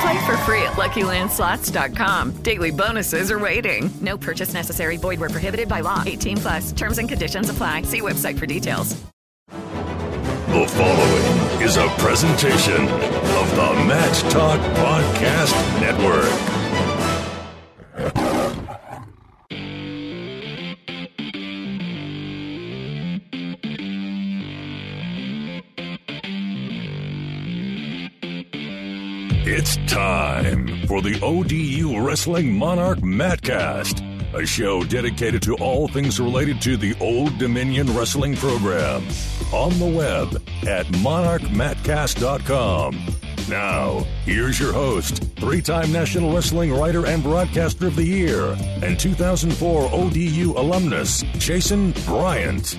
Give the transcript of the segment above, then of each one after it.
Play for free at LuckyLandSlots.com. Daily bonuses are waiting. No purchase necessary. Void where prohibited by law. 18 plus. Terms and conditions apply. See website for details. The following is a presentation of the Mat Talk Podcast Network. It's time for the ODU Wrestling Monarch Matcast, a show dedicated to all things related to the Old Dominion Wrestling program. On the web at monarchmatcast.com. Now, here's your host, three time National Wrestling Writer and Broadcaster of the Year, and 2004 ODU alumnus, Jason Bryant.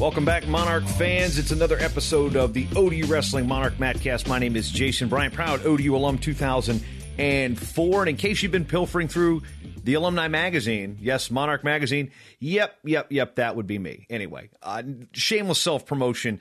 Welcome back, Monarch fans. It's another episode of the ODU Wrestling Monarch Matcast. My name is Jason Bryant, proud ODU alum 2004. And in case you've been pilfering through the alumni magazine, yes, Monarch magazine, yep, yep, yep, that would be me. Anyway, uh, shameless self promotion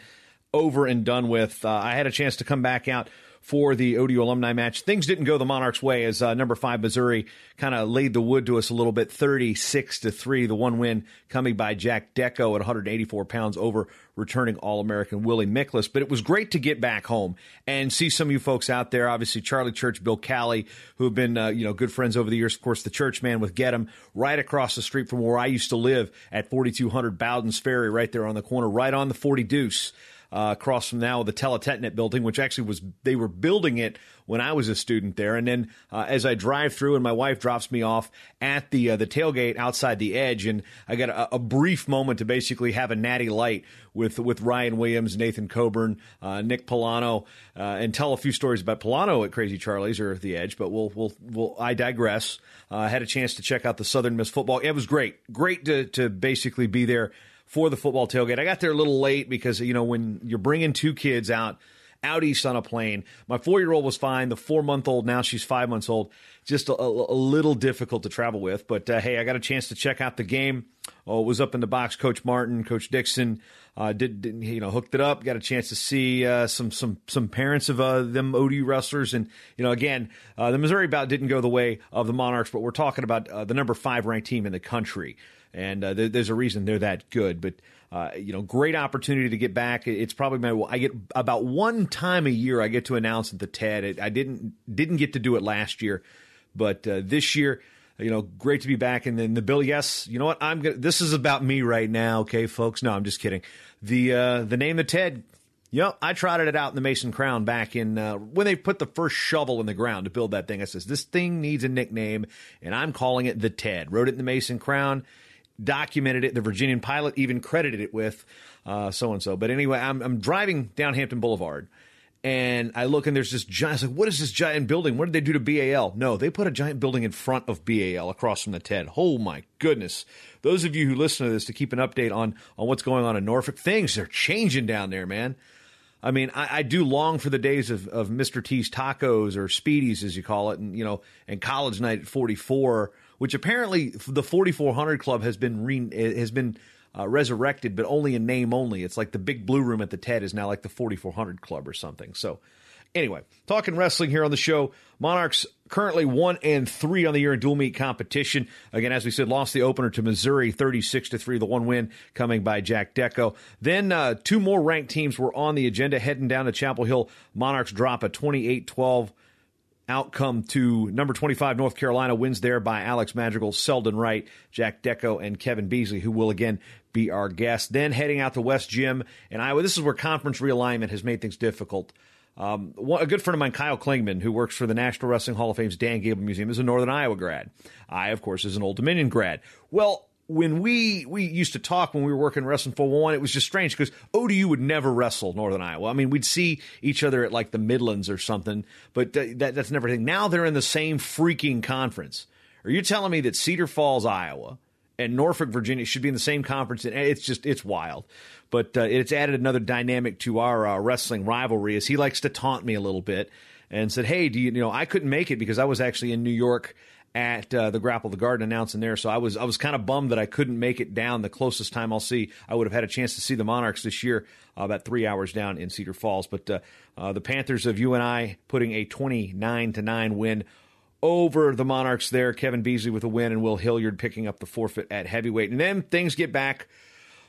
over and done with. Uh, I had a chance to come back out for the ODU alumni match. Things didn't go the Monarchs' way as uh, number five Missouri kind of laid the wood to us a little bit, thirty-six to three. The one win coming by Jack Dechow at 184 pounds over returning All-American Willie Miklus. But it was great to get back home and see some of you folks out there. Obviously, Charlie Church, Bill Callie, who have been uh, you know good friends over the years. Of course, the Church man with Get 'em right across the street from where I used to live at 4200 Bowden's Ferry, right there on the corner, right on the 40 Deuce uh, across from now the Teletetnet building, which actually was they were building it when I was a student there. And then uh, as I drive through, and my wife drops me off at the uh, the tailgate outside the edge, and I got a, a, brief moment to basically have a natty light with with Ryan Williams, Nathan Coburn, uh, Nick Polano, uh, and tell a few stories about Polano at Crazy Charlie's or the Edge. But we'll we'll, we'll I digress. Uh, I had a chance to check out the Southern Miss football. It was great, great to to basically be there for the football tailgate. I got there a little late because you know when you're bringing two kids out out east on a plane. My four year old was fine. The four month old now she's five months old. Just a, a, little difficult to travel with. But uh, hey, I got a chance to check out the game. Oh, it was up in the box. Coach Martin, Coach Dixon uh, did, did, you know hooked it up. Got a chance to see uh, some some some parents of uh, them ODU wrestlers, and you know again uh, the Missouri bout didn't go the way of the Monarchs, but we're talking about uh, the number five ranked team in the country and uh, there, there's a reason they're that good. But uh, you know, great opportunity to get back. It's probably my I get about one time a year I get to announce at the TED. I didn't didn't get to do it last year, but uh, this year. You know, great to be back. And then the bill, yes, you know what? I'm gonna. This is about me right now, okay, folks. No, I'm just kidding. The uh, the name the TED Yep, I trotted it out in the Mace & Crown back in uh, when they put the first shovel in the ground to build that thing. I says this thing needs a nickname, and I'm calling it the Ted. Wrote it in the Mace & Crown documented it. The Virginian Pilot even credited it with so and so. But anyway, I'm, I'm driving down Hampton Boulevard and I look and there's this giant. I like, what is this giant building? What did they do to BAL? No, they put a giant building in front of BAL across from the TED. Oh my goodness! Those of you who listen to this to keep an update on on what's going on in Norfolk, things are changing down there, man. I mean, I, I do long for the days of, of Mr. T's tacos or Speedies, as you call it, and you know, and college night at 44 which apparently the 4400 Club has been re- has been uh, resurrected, but only in name only. It's like the big blue room at the TED is now like the 4400 Club or something. So, anyway, talking wrestling here on the show. Monarchs currently one and three on the year in dual meet competition. Again, as we said, lost the opener to Missouri, 36 to three. The one win coming by Jack Dechow. Then uh, two more ranked teams were on the agenda heading down to Chapel Hill. Monarchs drop a 28 12 outcome to number 25 North Carolina wins there by Alex Madrigal, Selden Wright, Jack Dechow, and Kevin Beasley, who will again be our guest. Then heading out to West Gym in Iowa. This is where conference realignment has made things difficult. Um, a good friend of mine, Kyle Klingman, who works for the National Wrestling Hall of Fame's Dan Gable Museum, is a Northern Iowa grad. I, of course, is an Old Dominion grad. Well, when we we used to talk when we were working wrestling for one, it was just strange because ODU would never wrestle Northern Iowa. I mean, we'd see each other at like the Midlands or something, but that, that's never thing. Now they're in the same freaking conference. Are you telling me that Cedar Falls, Iowa, and Norfolk, Virginia should be in the same conference? It's just it's wild. But uh, it's added another dynamic to our uh, wrestling rivalry as he likes to taunt me a little bit and said, "Hey, do you, you know I couldn't make it because I was actually in New York." At uh, the Grapple the Garden announcing there. So I was I was kind of bummed that I couldn't make it down. The closest time I'll see, I would have had a chance to see the Monarchs this year, uh, about three hours down in Cedar Falls. But uh, uh the Panthers of UNI putting a twenty nine to nine win over the Monarchs there. Kevin Beasley with a win, and Will Hilliard picking up the forfeit at heavyweight. And then things get back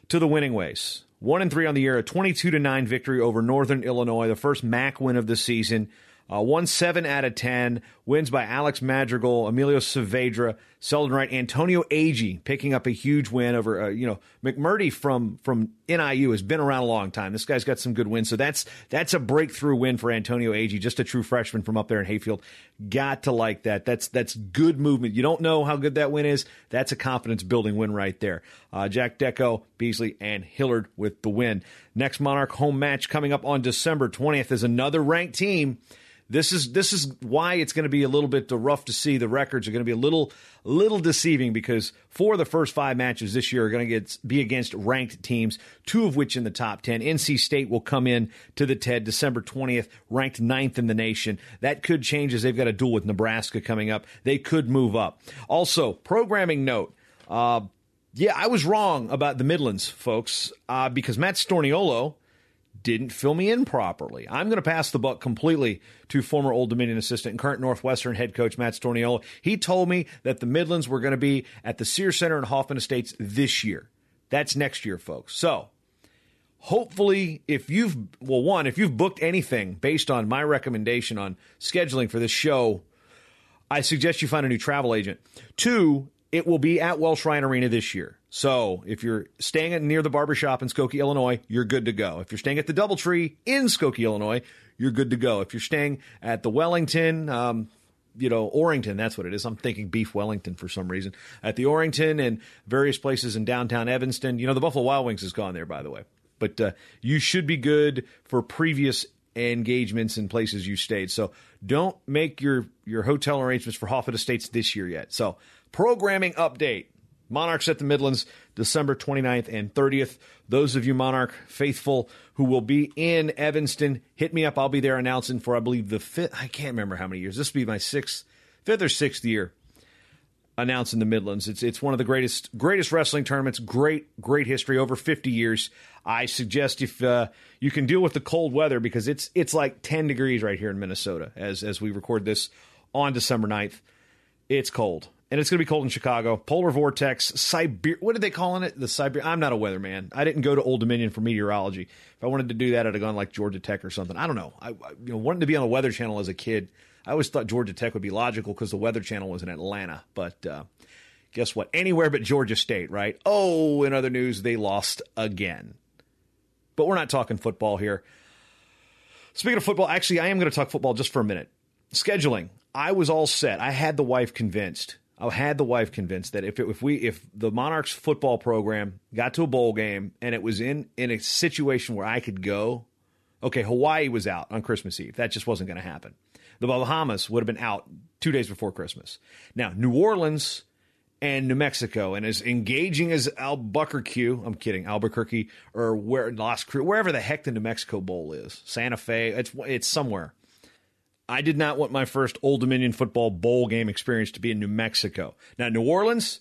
to the winning ways. One and three on the year, a twenty-two to nine victory over Northern Illinois, the first MAC win of the season. Uh, won seven out of ten. Wins by Alex Madrigal, Emilio Saavedra, Selden Wright, Antonio Agee picking up a huge win over. Uh, you know McMurdy from from NIU has been around a long time. This guy's got some good wins, so that's that's a breakthrough win for Antonio Agee, just a true freshman from up there in Hayfield. Got to like that. That's that's good movement. You don't know how good that win is. That's a confidence building win right there. Uh, Jack Dechow, Beasley, and Hilliard with the win. Next Monarch home match coming up on December twentieth is another ranked team this is this is why it's going to be a little bit rough to see. The records are going to be a little little deceiving because four of the first five matches this year are going to get be against ranked teams, two of which in the top ten. NC State will come in to the TED December twentieth, ranked ninth in the nation. That could change as they've got a duel with Nebraska coming up. They could move up. Also, programming note. Uh, yeah, I was wrong about the Midlands, folks, uh, because Matt Storniolo didn't fill me in properly. I'm going to pass the buck completely to former Old Dominion assistant and current Northwestern head coach Matt Storniolo. He told me that the Midlands were going to be at the Sears Center in Hoffman Estates this year. That's next year, folks. So, hopefully, if you've, well, one, if you've booked anything based on my recommendation on scheduling for this show, I suggest you find a new travel agent. Two, it will be at Welsh Ryan Arena this year. So if you're staying at, near the barbershop in Skokie, Illinois, you're good to go. If you're staying at the Doubletree in Skokie, Illinois, you're good to go. If you're staying at the Wellington, um, you know, Orrington, that's what it is. I'm thinking Beef Wellington for some reason. At the Orrington and various places in downtown Evanston. You know, the Buffalo Wild Wings has gone there, by the way. But uh, you should be good for previous engagements in places you stayed. So don't make your, your hotel arrangements for Hoffman Estates this year yet. So programming update. Monarchs at the Midlands, December 29th and 30th. Those of you Monarch faithful who will be in Evanston, hit me up. I'll be there announcing for, I believe, the fifth. I can't remember how many years. This will be my sixth, fifth or sixth year announcing the Midlands. It's it's one of the greatest greatest wrestling tournaments. Great great history over 50 years. I suggest if uh, you can deal with the cold weather because it's it's like 10 degrees right here in Minnesota as as we record this on December 9th. It's cold and it's going to be cold in Chicago. Polar vortex, Siberia. What are they calling it? The Siberia. I'm not a weatherman. I didn't go to Old Dominion for meteorology. If I wanted to do that, I'd have gone like Georgia Tech or something. I don't know. I, you know, wanted to be on the Weather Channel as a kid. I always thought Georgia Tech would be logical because the Weather Channel was in Atlanta. But uh, guess what? Anywhere but Georgia State, right? Oh, in other news, they lost again. But we're not talking football here. Speaking of football, actually, I am going to talk football just for a minute. Scheduling. I was all set. I had the wife convinced I had the wife convinced that if it, if we if the Monarchs football program got to a bowl game and it was in in a situation where I could go, okay, Hawaii was out on Christmas Eve. That just wasn't going to happen. The Bahamas would have been out two days before Christmas. Now New Orleans and New Mexico, and as engaging as Albuquerque, I'm kidding, Albuquerque or where Las Cruces, wherever the heck the New Mexico Bowl is, Santa Fe, it's it's somewhere. I did not want my first Old Dominion football bowl game experience to be in New Mexico. Now, New Orleans,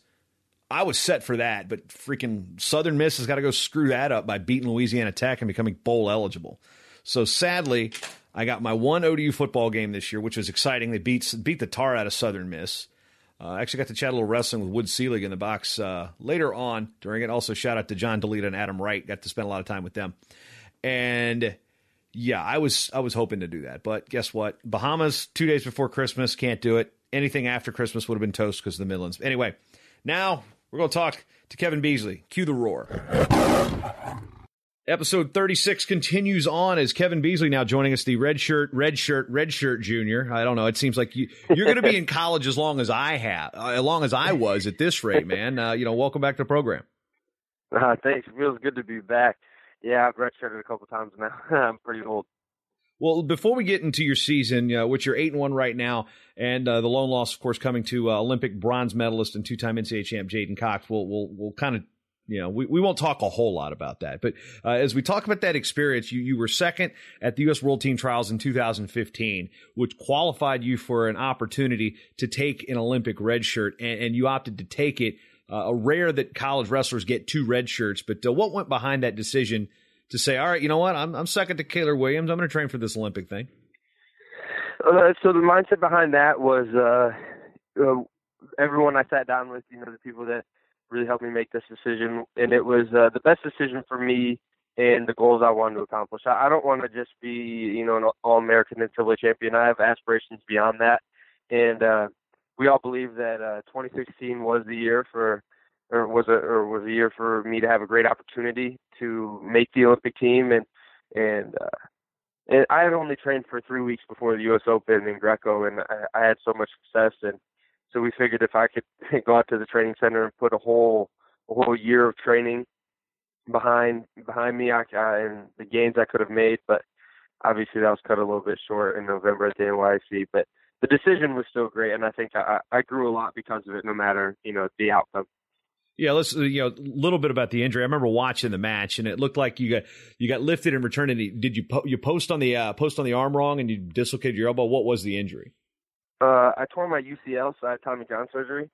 I was set for that, but freaking Southern Miss has got to go screw that up by beating Louisiana Tech and becoming bowl eligible. So sadly, I got my one ODU football game this year, which was exciting. They beat beat the tar out of Southern Miss. Uh, I actually got to chat a little wrestling with Wood Selig in the box uh, later on during it. Also, shout out to John DeLita and Adam Wright. Got to spend a lot of time with them. And Yeah, I was I was hoping to do that, but guess what? Bahamas two days before Christmas can't do it. Anything after Christmas would have been toast because of the Midlands. Anyway, now we're going to talk to Kevin Beasley. Cue the roar. Episode 36 continues on as Kevin Beasley now joining us, the red shirt, red shirt, red shirt junior. I don't know. It seems like you, you're going to be in college as long as I have, uh, as long as I was at this rate, man. Uh, you know, welcome back to the program. Uh, thanks. It feels good to be back. Yeah, I've redshirted a couple times now. I'm pretty old. Well, before we get into your season, uh, which you're eight and one right now, and uh, the lone loss, of course, coming to uh, Olympic bronze medalist and two-time NCAA champ J'den Cox, we'll we'll we'll kind of you know we, we won't talk a whole lot about that. But uh, as we talk about that experience, you you were second at the U.S. World Team Trials in 2015, which qualified you for an opportunity to take an Olympic red shirt, and, and you opted to take it. Uh, a rare that college wrestlers get two red shirts, but uh, what went behind that decision to say, all right, you know what, I'm I'm second to Caylor Williams. I'm going to train for this Olympic thing. Uh, so the mindset behind that was uh, uh, everyone I sat down with, you know, the people that really helped me make this decision, and it was uh, the best decision for me and the goals I wanted to accomplish. I, I don't want to just be, you know, an All-American and NCAA champion. I have aspirations beyond that, and uh, we all believe that uh, 2016 was the year for, or was a or was a year for me to have a great opportunity to make the Olympic team, and and uh, and I had only trained for three weeks before the U.S. Open in Greco, and I, I had so much success, and so we figured if I could go out to the training center and put a whole a whole year of training behind behind me, I, I and the gains I could have made, but obviously that was cut a little bit short in November at the NYAC. But the decision was still great, and I think I, I grew a lot because of it, no matter you know the outcome. Yeah, let's you know a little bit about the injury. I remember watching the match, and it looked like you got you got lifted and returned. And did you po- you post on the uh, post on the arm wrong, and you dislocated your elbow? What was the injury? Uh, I tore my UCL, so I had Tommy John surgery.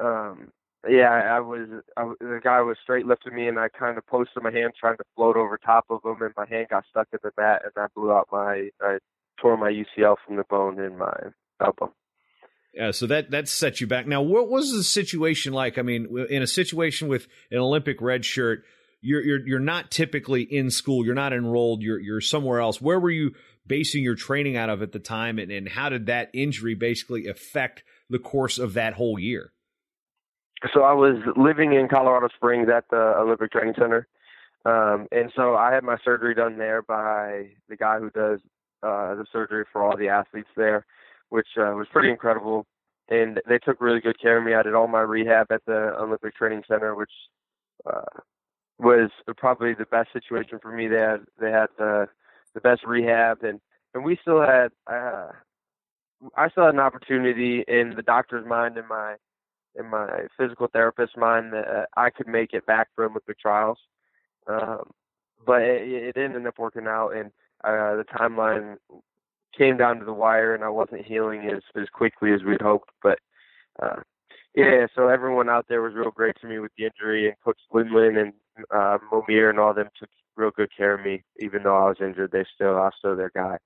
Um, yeah, I, was I, the guy was straight lifting me, and I kind of posted my hand trying to float over top of him, and my hand got stuck in the mat, and I blew out my I tore my UCL from the bone in my elbow. Yeah, so that that sets you back. Now, what was the situation like? I mean, in a situation with an Olympic red shirt, you're you're you're not typically in school. You're not enrolled. You're you're somewhere else. Where were you basing your training out of at the time, and, and how did that injury basically affect the course of that whole year? So I was living in Colorado Springs at the Olympic Training Center, um, and so I had my surgery done there by the guy who does uh, the surgery for all the athletes there which uh, was pretty incredible. And they took really good care of me. I did all my rehab at the Olympic Training Center, which uh, was probably the best situation for me. They had they had the the best rehab, and and we still had uh, I still had an opportunity in the doctor's mind and my in my physical therapist's mind that uh, I could make it back for Olympic trials. Um, but it, it ended up working out, and uh, the timeline came down to the wire and I wasn't healing as as quickly as we'd hoped. But uh, yeah, so everyone out there was real great to me with the injury, and Coach Lindland and uh, Momir and all them took real good care of me, even though I was injured. They still, I was still their guy,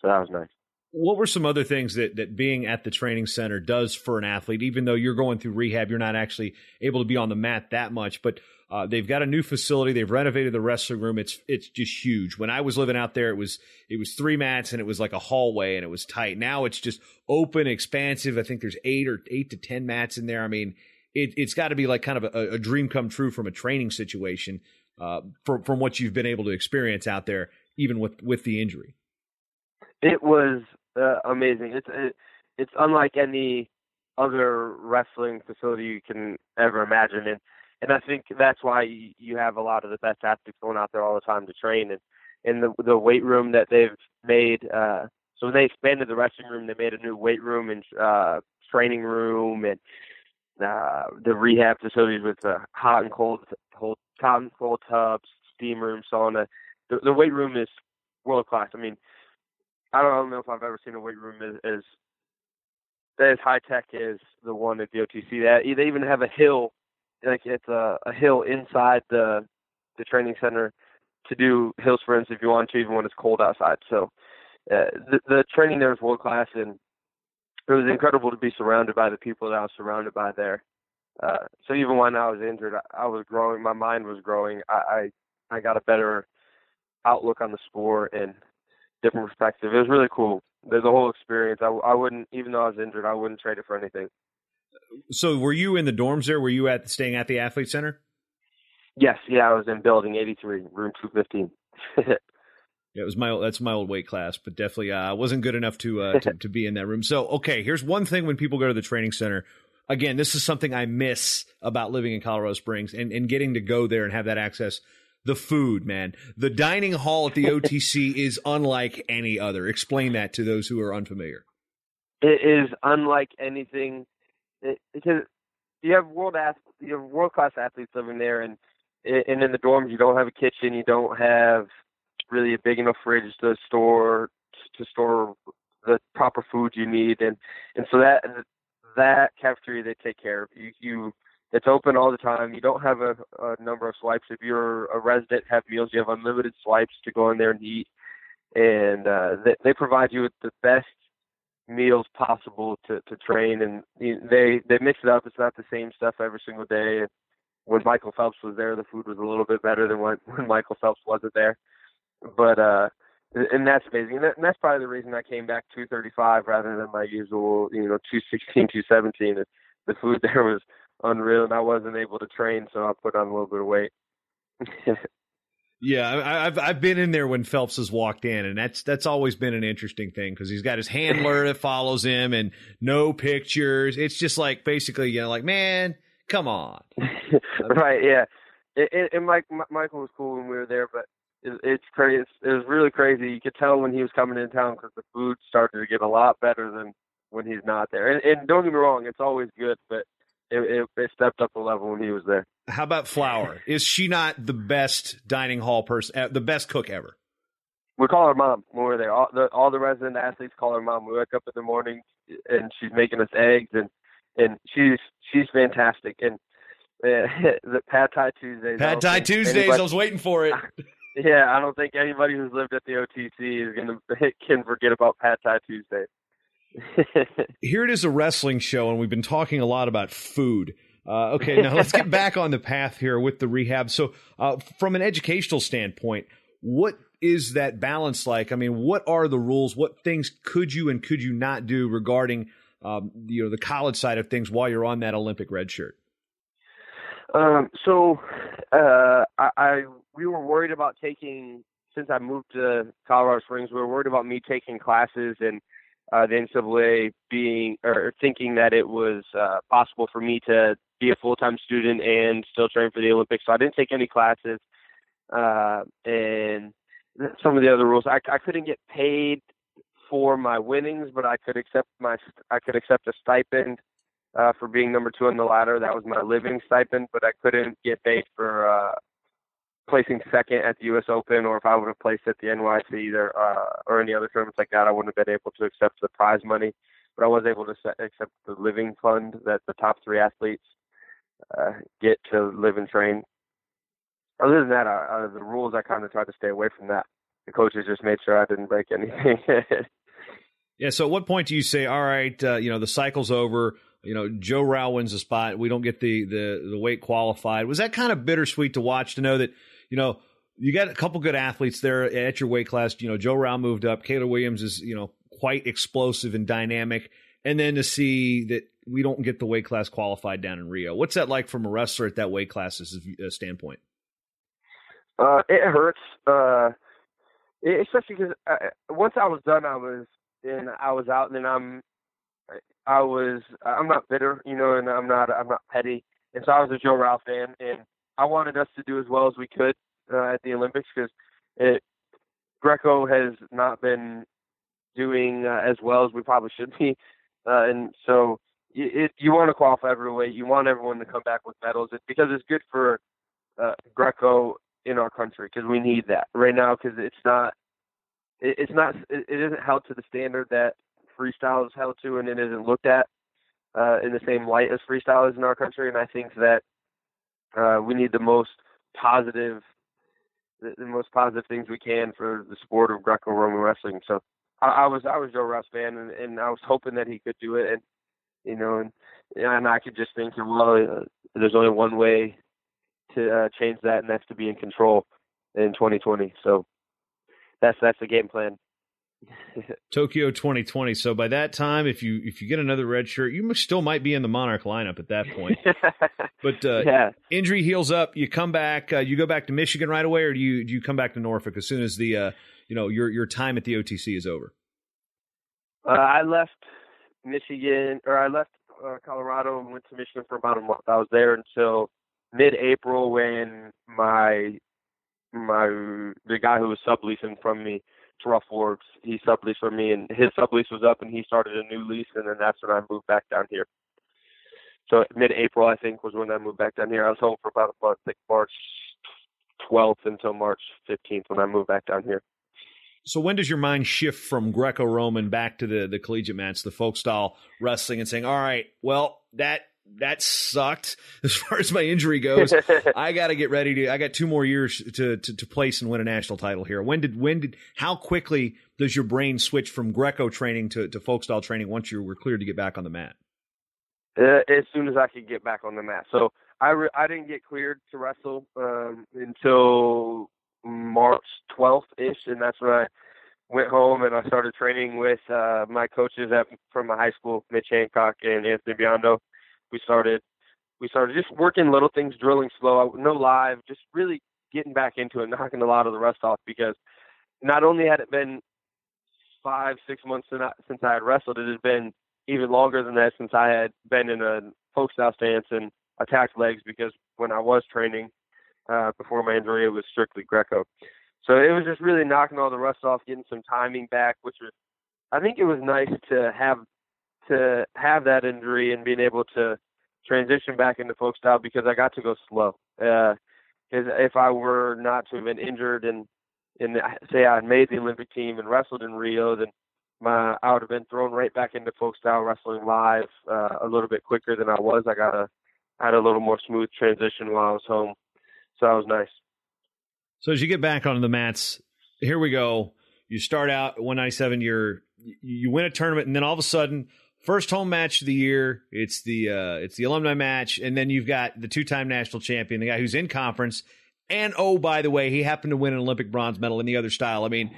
so that was nice. What were some other things that, that being at the training center does for an athlete? Even though you're going through rehab, you're not actually able to be on the mat that much. But uh, they've got a new facility. They've renovated the wrestling room. It's it's just huge. When I was living out there, it was it was three mats and it was like a hallway and it was tight. Now it's just open, expansive. I think there's eight or eight to ten mats in there. I mean, it, has got to be like kind of a, a, dream come true from a training situation uh, from from what you've been able to experience out there, even with with the injury. It was uh, amazing. It's it, it's unlike any other wrestling facility you can ever imagine, and and I think that's why you have a lot of the best athletes going out there all the time to train. And in the the weight room that they've made, uh, so when they expanded the wrestling room, they made a new weight room and uh, training room and uh, the rehab facilities with the hot and cold, cold hot and cold tubs, steam room, sauna. The, the weight room is world class. I mean, I don't know if I've ever seen a weight room as, as as high tech as the one at the OTC. That they even have a hill like it's a, a hill inside the the training center to do hill sprints if you want to, even when it's cold outside. So uh, the, the training there is world class, and it was incredible to be surrounded by the people that I was surrounded by there. Uh, so even when I was injured, I, I was growing. My mind was growing. I, I I got a better outlook on the sport and different perspective. It was really cool. The, the whole experience. I, I wouldn't, even though I was injured, I wouldn't trade it for anything. So, were you in the dorms there? Were you at staying at the athlete center? Yes, yeah, I was in building 83, room 215. Yeah, it was my that's my old weight class, but definitely uh, I uh, wasn't good enough to, uh, to to be in that room. So okay, here's one thing when people go to the training center. Again, this is something I miss about living in Colorado Springs and, and getting to go there and have that access. The food, man. The dining hall at the OTC is unlike any other. Explain that to those who are unfamiliar. It is unlike anything it, because you have world you have world class athletes living there, and and in the dorms you don't have a kitchen, you don't have really a big enough fridge to store to store the proper food you need, and and so that that cafeteria they take care of you. You it's open all the time. You don't have a, a number of swipes. If you're a resident, have meals. You have unlimited swipes to go in there and eat, and uh, they, they provide you with the best meals possible to to train. And they they mix it up. It's not the same stuff every single day. When Michael Phelps was there, the food was a little bit better than when when Michael Phelps wasn't there but uh and that's amazing. And, that, and that's probably the reason I came back 235 rather than my usual, you know, 216, 217. The, the food there was unreal, and I wasn't able to train, so I put on a little bit of weight. yeah, I, I've I've been in there when Phelps has walked in, and that's that's always been an interesting thing because he's got his handler that follows him, and no pictures. It's just like basically, you know, like man, come on. Uh, right? Yeah. It, and Mike, Michael was cool when we were there, but it, it's crazy. It's, it was really crazy. You could tell when he was coming in town because the food started to get a lot better than when he's not there. And, and don't get me wrong, it's always good, but it, it, it stepped up a level when he was there. How about Flower? Is she not the best dining hall person, uh, the best cook ever? We call her mom when we're there. All the all the resident athletes call her mom. We wake up in the morning and she's making us eggs and and she's she's fantastic. And uh, the Pad Thai Tuesdays. Pad Thai Tuesdays. Anybody, I was waiting for it. Yeah, I don't think anybody who's lived at the OTC is gonna can forget about Pad Thai Tuesday. Here it is, a wrestling show, and we've been talking a lot about food. Uh, okay, now let's get back on the path here with the rehab. So, uh, from an educational standpoint, what is that balance like? I mean, what are the rules? What things could you and could you not do regarding um, you know the college side of things while you're on that Olympic red shirt? Um, so uh, I, I we were worried about taking since I moved to Colorado Springs. We were worried about me taking classes and uh, the NCAA being or thinking that it was uh, possible for me to be a full time student and still train for the Olympics. So I didn't take any classes. Uh, and some of the other rules, I, I couldn't get paid for my winnings, but I could accept my I could accept a stipend uh, for being number two on the ladder. That was my living stipend, but I couldn't get paid for uh, placing second at the U.S. Open, or if I would have placed at the NYAC either uh, or any other tournaments like that, I wouldn't have been able to accept the prize money. But I was able to accept the living fund that the top three athletes uh, get to live and train. Other than that, uh, the rules I kind of tried to stay away from that. The coaches just made sure I didn't break anything. yeah. So, at what point do you say, "All right, uh, you know, the cycle's over"? you know, Joe Rau wins the spot. We don't get the the the weight qualified. Was that kind of bittersweet to watch to know that you know you got a couple good athletes there at your weight class. You know, Joe Rau moved up. Caylor Williams is you know quite explosive and dynamic, and then to see that we don't get the weight class qualified down in Rio. What's that like from a wrestler at that weight class uh, standpoint? Uh, it hurts, uh, especially because uh, once I was done, I was and I was out, and then I'm I was I'm not bitter, you know, and I'm not I'm not petty, and so I was a Joe Rau fan, and I wanted us to do as well as we could uh, at the Olympics because it Greco has not been doing uh, as well as we probably should be, uh, and so it, you want to qualify every way. You want everyone to come back with medals because it's good for uh, Greco in our country because we need that right now because it's not it, it's not it, it isn't held to the standard that freestyle is held to and it isn't looked at uh, in the same light as freestyle is in our country. And I think that uh, we need the most positive, the, the, most positive things we can for the sport of Greco-Roman wrestling. So I, I was I was Joe Rau's fan, and, and I was hoping that he could do it, and you know, and and I could just think, well, uh, there's only one way to uh, change that, and that's to be in control in 2020. So that's that's the game plan. Tokyo 2020. So by that time, if you if you get another red shirt, you still might be in the Monarch lineup at that point. but uh, yeah. injury heals up, you come back, uh, you go back to Michigan right away, or do you do you come back to Norfolk as soon as the uh, you know your your time at the OTC is over? Uh, I left Michigan, or I left uh, Colorado and went to Michigan for about a month. I was there until mid-April when my my the guy who was subleasing from me Rough Works, he subleased for me, and his sublease was up, and he started a new lease, and then that's when I moved back down here. So mid-April, I think, was when I moved back down here. I was home for about a month, like March 12th until March 15th when I moved back down here. So when does your mind shift from Greco-Roman back to the the collegiate mats, the folk style wrestling, and saying, "All right, well that that sucked as far as my injury goes. I got to get ready to. I got two more years to, to to place and win a national title here. When did when did how quickly does your brain switch from Greco training to to folk style training once you were cleared to get back on the mat? Uh, as soon as I could get back on the mat. So I re- I didn't get cleared to wrestle um, until March 12th ish, and that's when I went home and I started training with uh, my coaches at from my high school, Mitch Hancock and Anthony Biondo. We started we started just working little things, drilling slow, no live, just really getting back into it, knocking a lot of the rust off because not only had it been five, six months since I had wrestled, it had been even longer than that since I had been in a folk style stance and attacked legs because when I was training uh, before my injury, it was strictly Greco. So it was just really knocking all the rust off, getting some timing back, which was, I think it was nice to have to have that injury and being able to transition back into folk style because I got to go slow. Because uh, if I were not to have been injured and and say I had made the Olympic team and wrestled in Rio, then my I would have been thrown right back into folk style wrestling live uh, a little bit quicker than I was. I got a I had a little more smooth transition while I was home, so that was nice. So as you get back onto the mats, here we go. You start out at 197. You're you win a tournament, and then all of a sudden, first home match of the year. It's the uh, it's the alumni match, and then you've got the two time national champion, the guy who's in conference, and oh by the way, he happened to win an Olympic bronze medal in the other style. I mean,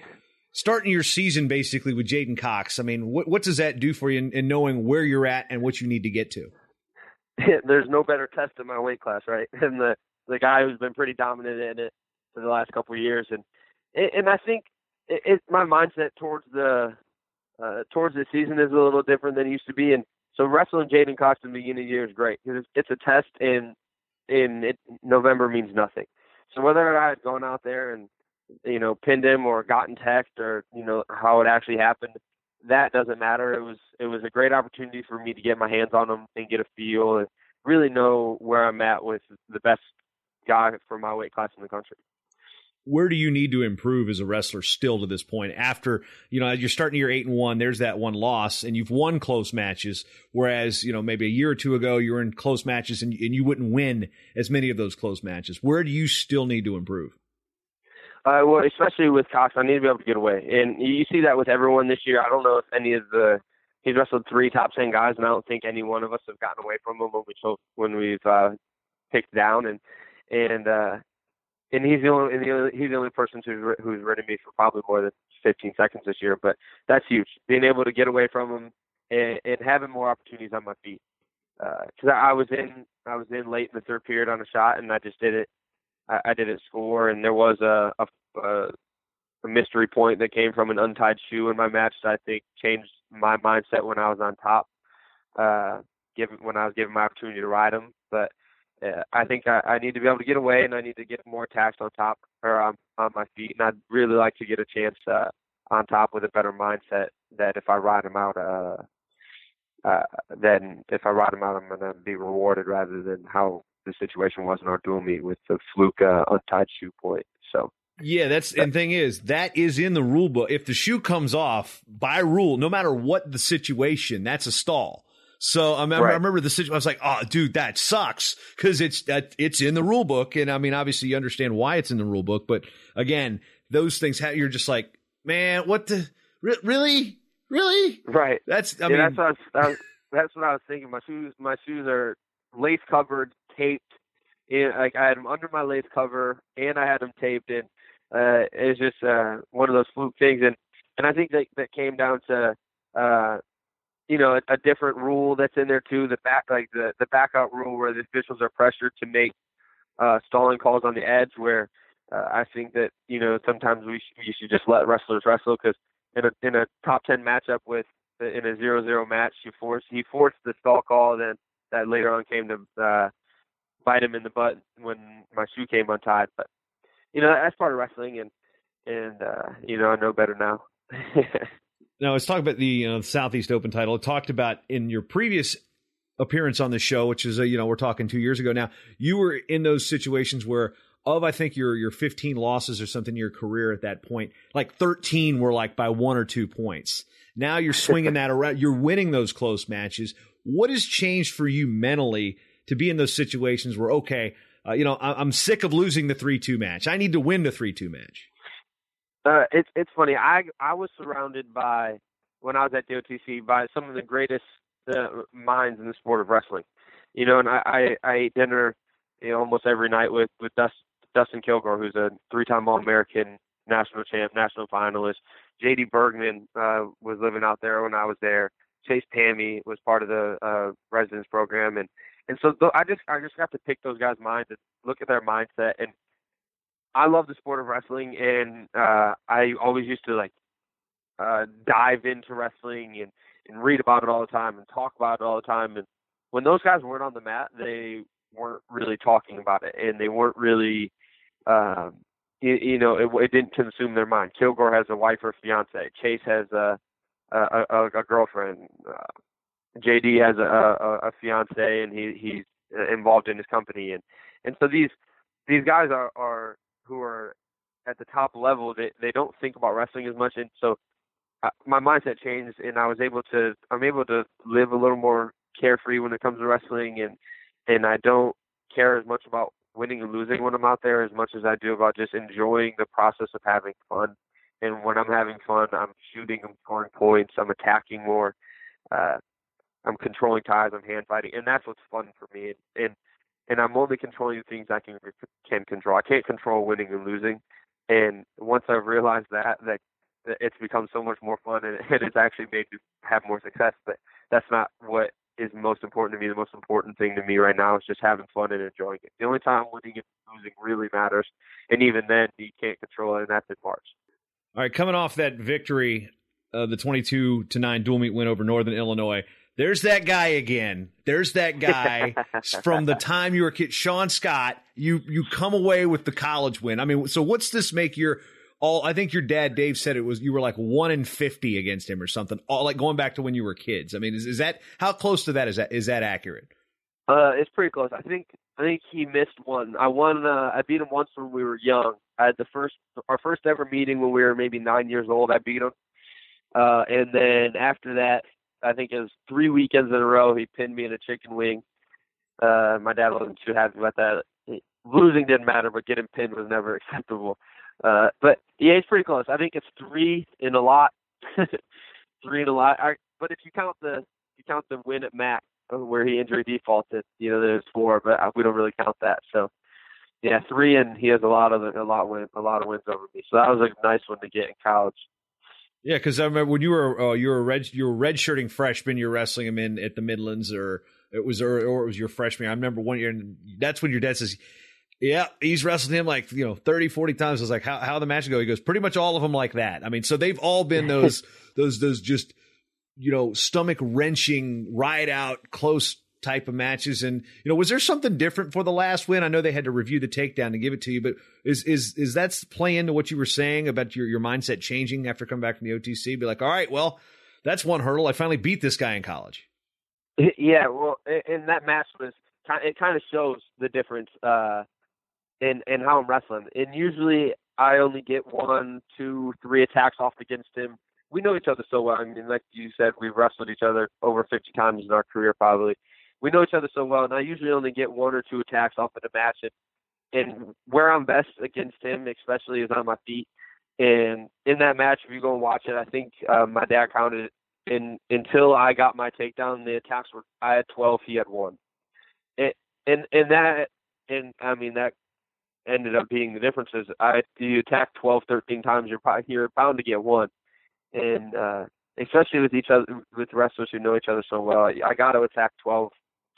starting your season basically with J'den Cox. I mean, what what does that do for you in, in knowing where you're at and what you need to get to? There's no better test in my weight class, right? And the the guy who's been pretty dominant in it for the last couple of years, and and I think it, it my mindset towards the uh, towards the season is a little different than it used to be, and so wrestling J'den Cox in the beginning of the year is great because it's, it's a test, and in it, November means nothing. So whether or not I had gone out there and you know pinned him or gotten text or you know how it actually happened, that doesn't matter. It was it was a great opportunity for me to get my hands on him and get a feel and really know where I'm at with the best guy for my weight class in the country where do you need to improve as a wrestler still to this point? After you know you're starting your eight and one there's that one loss and you've won close matches whereas you know maybe a year or two ago you were in close matches and, and you wouldn't win as many of those close matches. Where do you still need to improve? Uh, well especially with cox i need to be able to get away. And you see that with everyone this year. I don't know if any of the he's wrestled three top ten guys and i don't think any one of us have gotten away from him when we when we've uh picked down. And and uh and he's the only, and the only he's the only person who's who's ridden me for probably more than 15 seconds this year. But that's huge. Being able to get away from him and, and having more opportunities on my feet. Because uh, I was in I was in late in the third period on a shot, and I just did it. I, I didn't score, and there was a, a a mystery point that came from an untied shoe in my match that I think changed my mindset when I was on top. Uh, given when I was given my opportunity to ride him, but I think I, I need to be able to get away and I need to get more attacks on top or on, on my feet. And I'd really like to get a chance uh, on top with a better mindset that if I ride him out, uh, uh, then if I ride him out, I'm going to be rewarded rather than how the situation was in our dual meet with the fluke uh, untied shoe point. So. Yeah, that's and thing is that is in the rule book. If the shoe comes off by rule, no matter what the situation, that's a stall. So I remember, right. I remember the situation. I was like, "Oh, dude, that sucks," because it's that it's in the rule book, and I mean, obviously, you understand why it's in the rule book. But again, those things you're just like, man, what the really, really? Right. That's I yeah, mean, that's what I was, was, that's what I was thinking. My shoes, my shoes are lace covered, taped. In, like I had them under my lace cover, and I had them taped in. uh, it's just uh, one of those fluke things, and and I think that that came down to uh, you know a, a different rule that's in there too. The back like the the backout rule where the officials are pressured to make uh, stalling calls on the edge, where uh, I think that you know sometimes we sh- we should just let wrestlers wrestle because in a in a top ten matchup with in a zero zero match, you force he forced the stall call, then that later on came to uh, bite him in the butt when my shoe came untied. But you know that's part of wrestling, and and uh, you know I know better now. now let's talk about the Southeast Open title. It talked about in your previous appearance on the show, which is uh, you know we're talking two years ago now. You were in those situations where of I think your your 15 losses or something in your career at that point, like 13 were like by one or two points. Now you're swinging that around. You're winning those close matches. What has changed for you mentally to be in those situations where okay, uh, you know I, am sick of losing the three two match. I need to win the three two match. Uh, it's it's funny. I I was surrounded by when I was at the OTC by some of the greatest uh, minds in the sport of wrestling. You know, and I I, I ate dinner you know, almost every night with with Dust, Dustin Kilgore, who's a three-time All-American, national champ, national finalist. J.D. Bergman uh, was living out there when I was there. Chase Pami was part of the uh, residence program, and and so th- I just I just got to pick those guys' minds and look at their mindset. And I love the sport of wrestling, and uh, I always used to like uh, dive into wrestling and and read about it all the time and talk about it all the time. And when those guys weren't on the mat, they weren't really talking about it, and they weren't really um, you, you know, it, it didn't consume their mind. Kilgore has a wife or fiance. Chase has a a, a, a girlfriend. Uh, JD has a, a, a fiance, and he he's involved in his company, and and so these these guys are are who are at the top level. They they don't think about wrestling as much, and so uh, my mindset changed, and I was able to I'm able to live a little more carefree when it comes to wrestling, and and I don't care as much about winning and losing when I'm out there as much as I do about just enjoying the process of having fun. And when I'm having fun, I'm shooting, I'm scoring points, I'm attacking more, uh, I'm controlling ties, I'm hand fighting, and that's what's fun for me. And and, and I'm only controlling the things I can can control. I can't control winning and losing. And once I've realized that, that it's become so much more fun, and, it's actually made me have more success. But that's not what is most important to me. The most important thing to me right now is just having fun and enjoying it. The only time winning and losing really matters, and even then you can't control it, and that's in March. All right, coming off that victory, uh, the twenty-two to nine dual meet win over Northern Illinois. There's that guy again. There's that guy from the time you were a kid, Sean Scott. You you come away with the college win. I mean, so what's this make your all I think your dad Dave said it was you were like one in fifty against him or something. All like going back to when you were kids. I mean, is, is that how close to that is that is that accurate? Uh, it's pretty close. I think I think he missed one. I won. Uh, I beat him once when we were young. I had the first our first ever meeting when we were maybe nine years old. I beat him, uh, and then after that, I think it was three weekends in a row. He pinned me in a chicken wing. Uh, my dad wasn't too happy about that. Losing didn't matter, but getting pinned was never acceptable. Uh, but yeah, it's pretty close. I think it's three in a lot, three in a lot. I, but if you count the you count the win at Mac uh, where he injury defaulted, you know, there's four, but we don't really count that. So yeah, three, and he has a lot of a lot win a lot of wins over me. So that was a nice one to get in college. Yeah, because I remember when you were uh, you were a red you were redshirting freshman, You're wrestling him in at the Midlands, or it was or, or it was your freshman. I remember one year, and that's when your dad says yeah, he's wrestled him like, you know, 30, 40 times. I was like, how, how the match go? He goes, pretty much all of them like that. I mean, so they've all been those, those, those just, you know, stomach wrenching, ride out, close type of matches. And, you know, was there something different for the last win? I know they had to review the takedown to give it to you, but is, is, is that play into what you were saying about your, your mindset changing after coming back from the OTC? Be like, all right, well, that's one hurdle. I finally beat this guy in college. Yeah. Well, and that match was, it kind of shows the difference, uh, and and how I'm wrestling. And usually I only get one, two, three attacks off against him. We know each other so well. I mean, like you said, we've wrestled each other over 50 times in our career, probably. We know each other so well, and I usually only get one or two attacks off of the match. And, and where I'm best against him, especially, is on my feet. And in that match, if you go and watch it, I think uh, my dad counted it. And until I got my takedown, the attacks were I had 12, he had one. And and and that and I mean that ended up being the difference is I you attack 12, 13 times, you're you're bound to get one, and uh, especially with each other with wrestlers who know each other so well, I got to attack 12,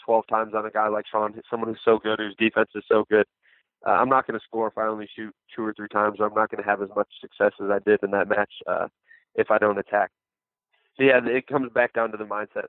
12 times on a guy like Sean, someone who's so good, whose defense is so good. Uh, I'm not going to score if I only shoot two or three times, or I'm not going to have as much success as I did in that match uh, if I don't attack. So yeah, it comes back down to the mindset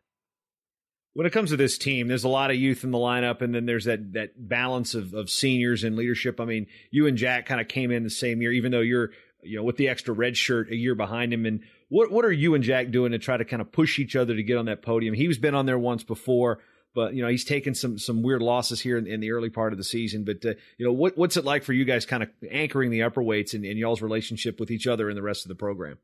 when it comes to this team, there's a lot of youth in the lineup, and then there's that that balance of, of seniors and leadership. I mean, you and Jack kind of came in the same year, even though you're you know with the extra red shirt a year behind him. And what what are you and Jack doing to try to kind of push each other to get on that podium? He's been on there once before, but you know he's taken some some weird losses here in, in the early part of the season. But uh, you know what what's it like for you guys, kind of anchoring the upper weights and, and y'all's relationship with each other and the rest of the program?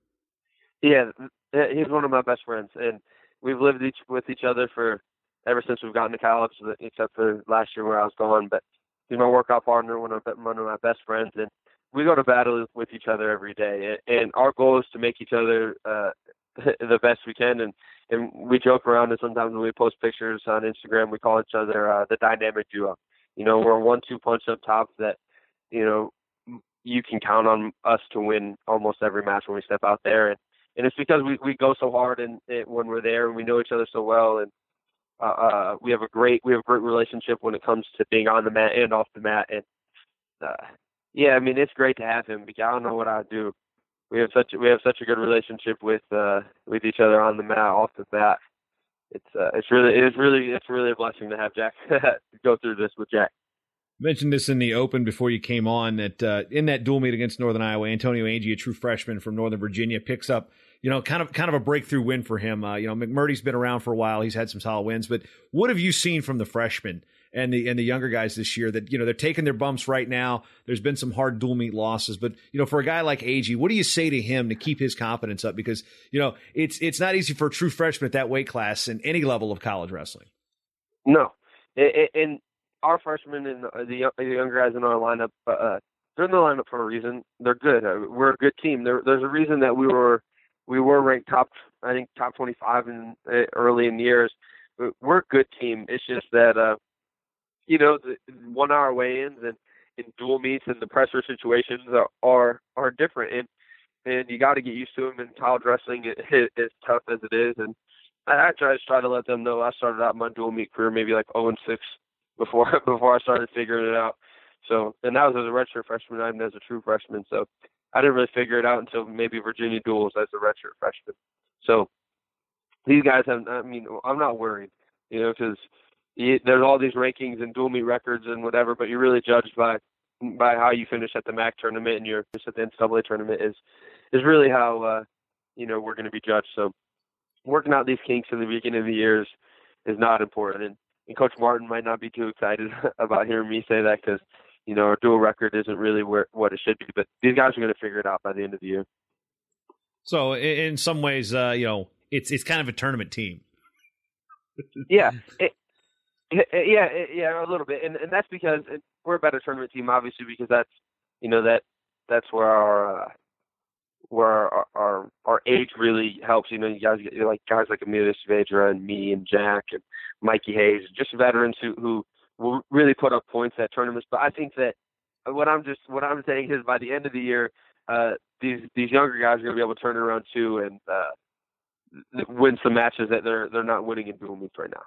Yeah, he's one of my best friends, and we've lived each with each other for ever since we've gotten to college, except for last year where I was gone. But he's my workout partner, one of one of my best friends, and we go to battle with each other every day. And our goal is to make each other uh, the best we can. And and we joke around, and sometimes when we post pictures on Instagram, we call each other uh, the dynamic duo. You know, we're a one-two punch up top that, you know, you can count on us to win almost every match when we step out there. And and it's because we we go so hard and it, when we're there and we know each other so well and uh, uh, we have a great we have a great relationship when it comes to being on the mat and off the mat and uh, yeah I mean it's great to have him because I don't know what I'd do we have such we have such a good relationship with uh with each other on the mat off the mat it's uh it's really it's really it's really a blessing to have Jack go through this with Jack mentioned this in the open before you came on that uh, in that dual meet against Northern Iowa, Antonio Angie, a true freshman from Northern Virginia, picks up you know kind of kind of a breakthrough win for him. Uh, you know McMurdy's been around for a while; he's had some solid wins. But what have you seen from the freshmen and the and the younger guys this year? That you know they're taking their bumps right now. There's been some hard dual meet losses, but you know for a guy like Ag, what do you say to him to keep his confidence up? Because you know it's it's not easy for a true freshman at that weight class in any level of college wrestling. No, and our freshmen and the, the younger guys in our lineup, uh, they're in the lineup for a reason. They're good. Uh, we're a good team. There, there's a reason that we were we were ranked top, I think top 25 in uh, early in the years. We're a good team. It's just that uh, you know the one hour weigh-ins and in dual meets and the pressure situations are are, are different and and you got to get used to them. in college wrestling, it, it, as tough as it is, and I, I try to try to let them know. I started out my dual meet career maybe like 0 and 6 before before I started figuring it out. So, and that was as a redshirt freshman, not as a true freshman. So, I didn't really figure it out until maybe Virginia duels as a redshirt freshman. So, these guys have. I mean, I'm not worried, you know, because there's all these rankings and dual meet records and whatever, but you're really judged by by how you finish at the MAC tournament and your finish at the NCAA tournament is is really how uh, you know we're going to be judged. So, working out these kinks in the beginning of the year is, is not important. And and Coach Martin might not be too excited about hearing me say that because you know our dual record isn't really where what it should be. But these guys are going to figure it out by the end of the year. So in some ways, uh, you know, it's it's kind of a tournament team. yeah, it, yeah, yeah, a little bit, and and that's because we're a better tournament team, obviously, because that's you know that that's where our uh, where our, our our age really helps. You know, you guys get like guys like Amelia Saavedra and me and Jack and Mikey Hayes, just veterans who who will really put up points at tournaments. But I think that what I'm just what I'm saying is by the end of the year, uh, these these younger guys are going to be able to turn around too and uh, win some matches that they're they're not winning in dual meets right now.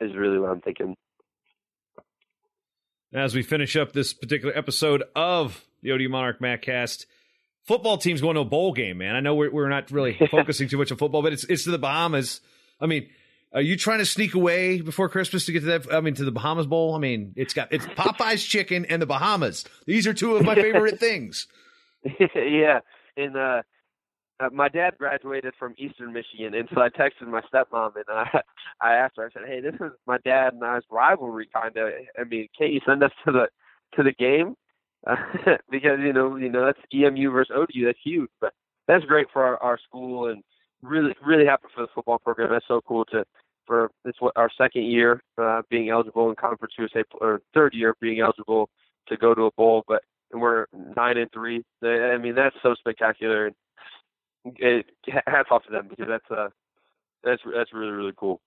Is really what I'm thinking. As we finish up this particular episode of the ODU Monarch Mattcast, football team's going to a bowl game, man. I know we're, we're not really focusing too much on football, but it's it's to the Bahamas. I mean, are you trying to sneak away before Christmas to get to that? I mean, to the Bahamas Bowl. I mean, it's got it's Popeye's chicken and the Bahamas. These are two of my favorite things. yeah, and uh, uh, my dad graduated from Eastern Michigan, and so I texted my stepmom and I I asked her. I said, "Hey, this is my dad and I's rivalry, kind of. I mean, can't you send us to the to the game?" uh, because you know you know that's EMU versus ODU. That's huge, but that's great for our, our school and really really happy for the football program. That's so cool to for it's what our second year uh, being eligible in Conference USA or third year being eligible to go to a bowl, but and we're nine and three. I mean that's so spectacular. It, hats off to them because that's uh that's that's really really cool.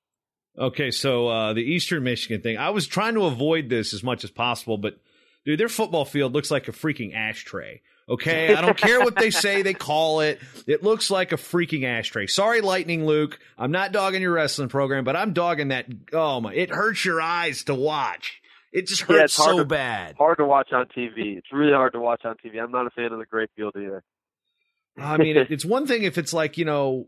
Okay, so uh, the Eastern Michigan thing, I was trying to avoid this as much as possible, but dude, their football field looks like a freaking ashtray. Okay, I don't care what they say they call it. It looks like a freaking ashtray. Sorry, Lightning Luke. I'm not dogging your wrestling program, but I'm dogging that. Oh my, it hurts your eyes to watch. It just hurts Yeah, so to- bad. Hard to watch on TV. It's really hard to watch on TV. I'm not a fan of the Great Field either. I mean, it's one thing if it's like you know,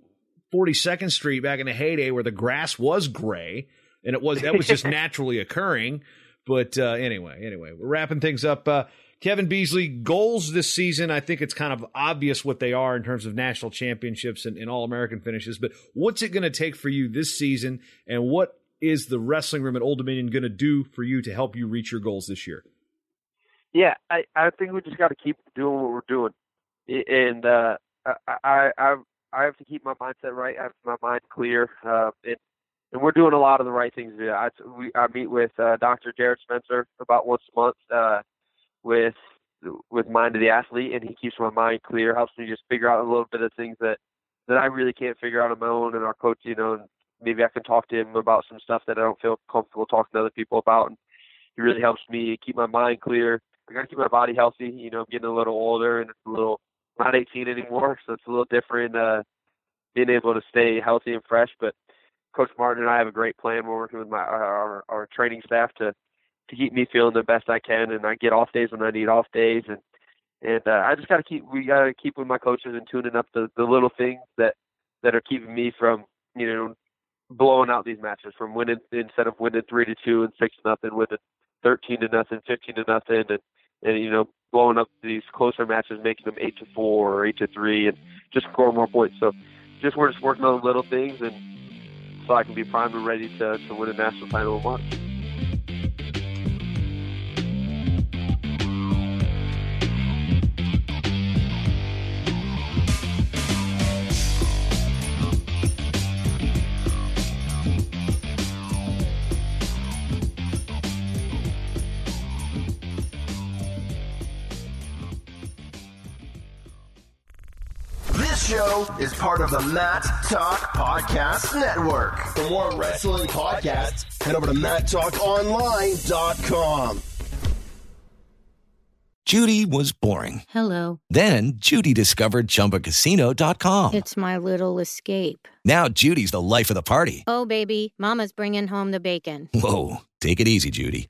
42nd Street back in the heyday where the grass was gray and it was that was just naturally occurring. But uh, anyway, anyway, we're wrapping things up. Uh, Kevin Beasley goals this season. I think it's kind of obvious what they are in terms of national championships and, and All American finishes. But what's it going to take for you this season, and what is the wrestling room at Old Dominion going to do for you to help you reach your goals this year? Yeah, I I think we just got to keep doing what we're doing, and uh, I I I have to keep my mindset right. I have my mind clear, uh, and and we're doing a lot of the right things. I we I meet with uh, Dr. Jared Spencer about once a month uh, with with Mind of the Athlete, and he keeps my mind clear, helps me just figure out a little bit of things that that I really can't figure out on my own, and our coach, you know, and maybe I can talk to him about some stuff that I don't feel comfortable talking to other people about, and he really helps me keep my mind clear. I gotta keep my body healthy. You know, I'm getting a little older and it's a little not 18 anymore, so it's a little different. Uh, being able to stay healthy and fresh. But Coach Martin and I have a great plan. We're working with my our, our training staff to to keep me feeling the best I can, and I get off days when I need off days, and and uh, I just gotta keep we gotta keep with my coaches and tuning up the the little things that that are keeping me from you know blowing out these matches from winning instead of winning three to two and six to nothing, winning thirteen to nothing, fifteen to nothing, and and you know blowing up these closer matches, making them eight to four or eight to three, and just score more points. So just we're just working on little things, and so I can be primed and ready to to win a national title in March. Show is part of the Mat Talk Podcast Network. For more wrestling podcasts, head over to MatTalkOnline.com. Judy was boring. Hello. Then Judy discovered ChumbaCasino.com. It's my little escape. Now Judy's the life of the party. Oh, baby, Mama's bringing home the bacon. Whoa, take it easy, Judy.